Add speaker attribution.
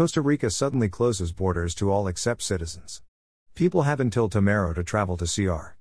Speaker 1: Costa Rica suddenly closes borders to all except citizens. People have until tomorrow to travel to CR.